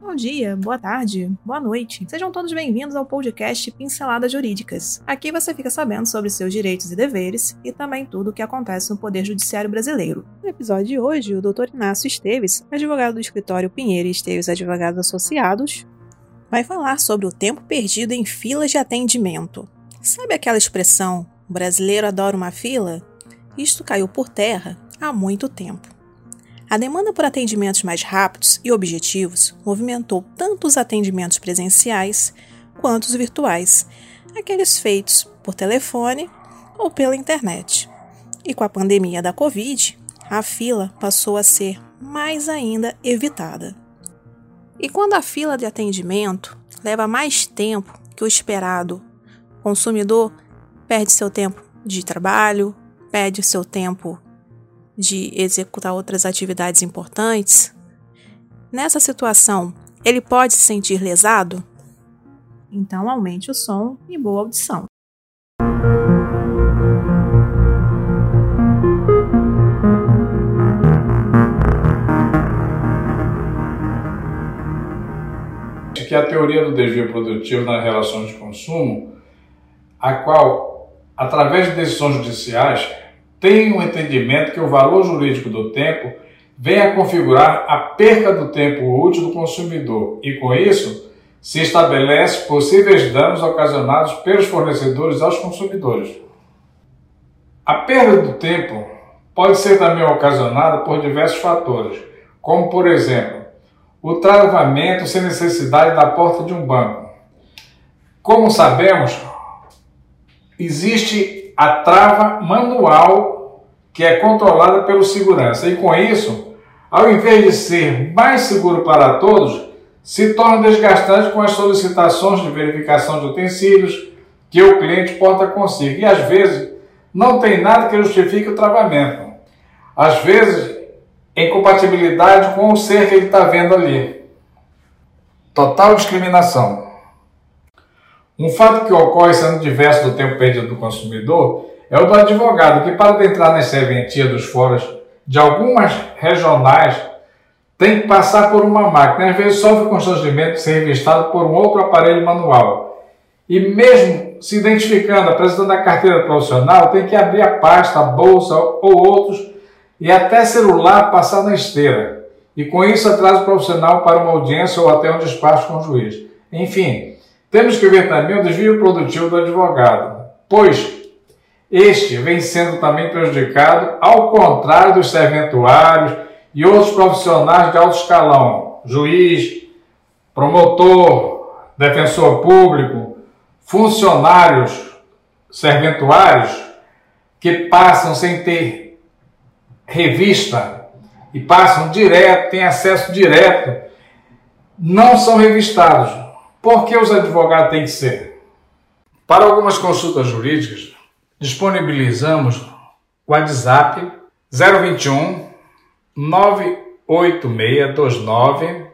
Bom dia, boa tarde, boa noite. Sejam todos bem-vindos ao podcast Pinceladas Jurídicas. Aqui você fica sabendo sobre seus direitos e deveres e também tudo o que acontece no Poder Judiciário Brasileiro. No episódio de hoje, o Dr. Inácio Esteves, advogado do escritório Pinheiro e Esteves Advogados Associados, vai falar sobre o tempo perdido em filas de atendimento. Sabe aquela expressão, brasileiro adora uma fila? Isto caiu por terra há muito tempo. A demanda por atendimentos mais rápidos e objetivos movimentou tanto os atendimentos presenciais quanto os virtuais, aqueles feitos por telefone ou pela internet. E com a pandemia da Covid, a fila passou a ser mais ainda evitada. E quando a fila de atendimento leva mais tempo que o esperado, o consumidor perde seu tempo de trabalho, perde seu tempo de executar outras atividades importantes, nessa situação ele pode se sentir lesado? Então aumente o som e boa audição. que a teoria do desvio produtivo nas relações de consumo, a qual, através de decisões judiciais, tem um entendimento que o valor jurídico do tempo vem a configurar a perca do tempo útil do consumidor e, com isso, se estabelece possíveis danos ocasionados pelos fornecedores aos consumidores. A perda do tempo pode ser também ocasionada por diversos fatores, como, por exemplo, o travamento sem necessidade da porta de um banco. Como sabemos, existe a trava manual que é controlada pelo segurança. E com isso, ao invés de ser mais seguro para todos, se torna desgastante com as solicitações de verificação de utensílios que o cliente porta consigo. E às vezes não tem nada que justifique o travamento. Às vezes, incompatibilidade com o ser que ele está vendo ali. Total discriminação. Um fato que ocorre sendo diverso do tempo perdido do consumidor é o do advogado, que para adentrar na serventia dos fóruns de algumas regionais tem que passar por uma máquina, às vezes sofre constrangimento de ser revistado por um outro aparelho manual. E mesmo se identificando, apresentando a carteira profissional, tem que abrir a pasta, a bolsa ou outros e até celular passar na esteira. E com isso atrasa o profissional para uma audiência ou até um despacho com o juiz. Enfim, temos que ver também o desvio produtivo do advogado, pois este vem sendo também prejudicado, ao contrário dos serventuários e outros profissionais de alto escalão, juiz, promotor, defensor público, funcionários serventuários que passam sem ter revista e passam direto, têm acesso direto, não são revistados. Por que os advogados têm que ser? Para algumas consultas jurídicas, disponibilizamos WhatsApp 021 98629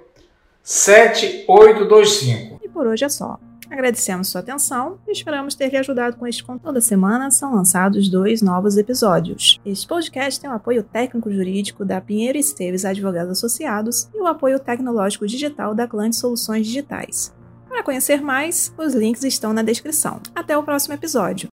7825. E por hoje é só. Agradecemos sua atenção e esperamos ter lhe ajudado com este conto. Toda semana são lançados dois novos episódios. Este podcast tem o apoio técnico-jurídico da Pinheiro Esteves Advogados Associados e o apoio tecnológico digital da Clã Soluções Digitais. Conhecer mais, os links estão na descrição. Até o próximo episódio.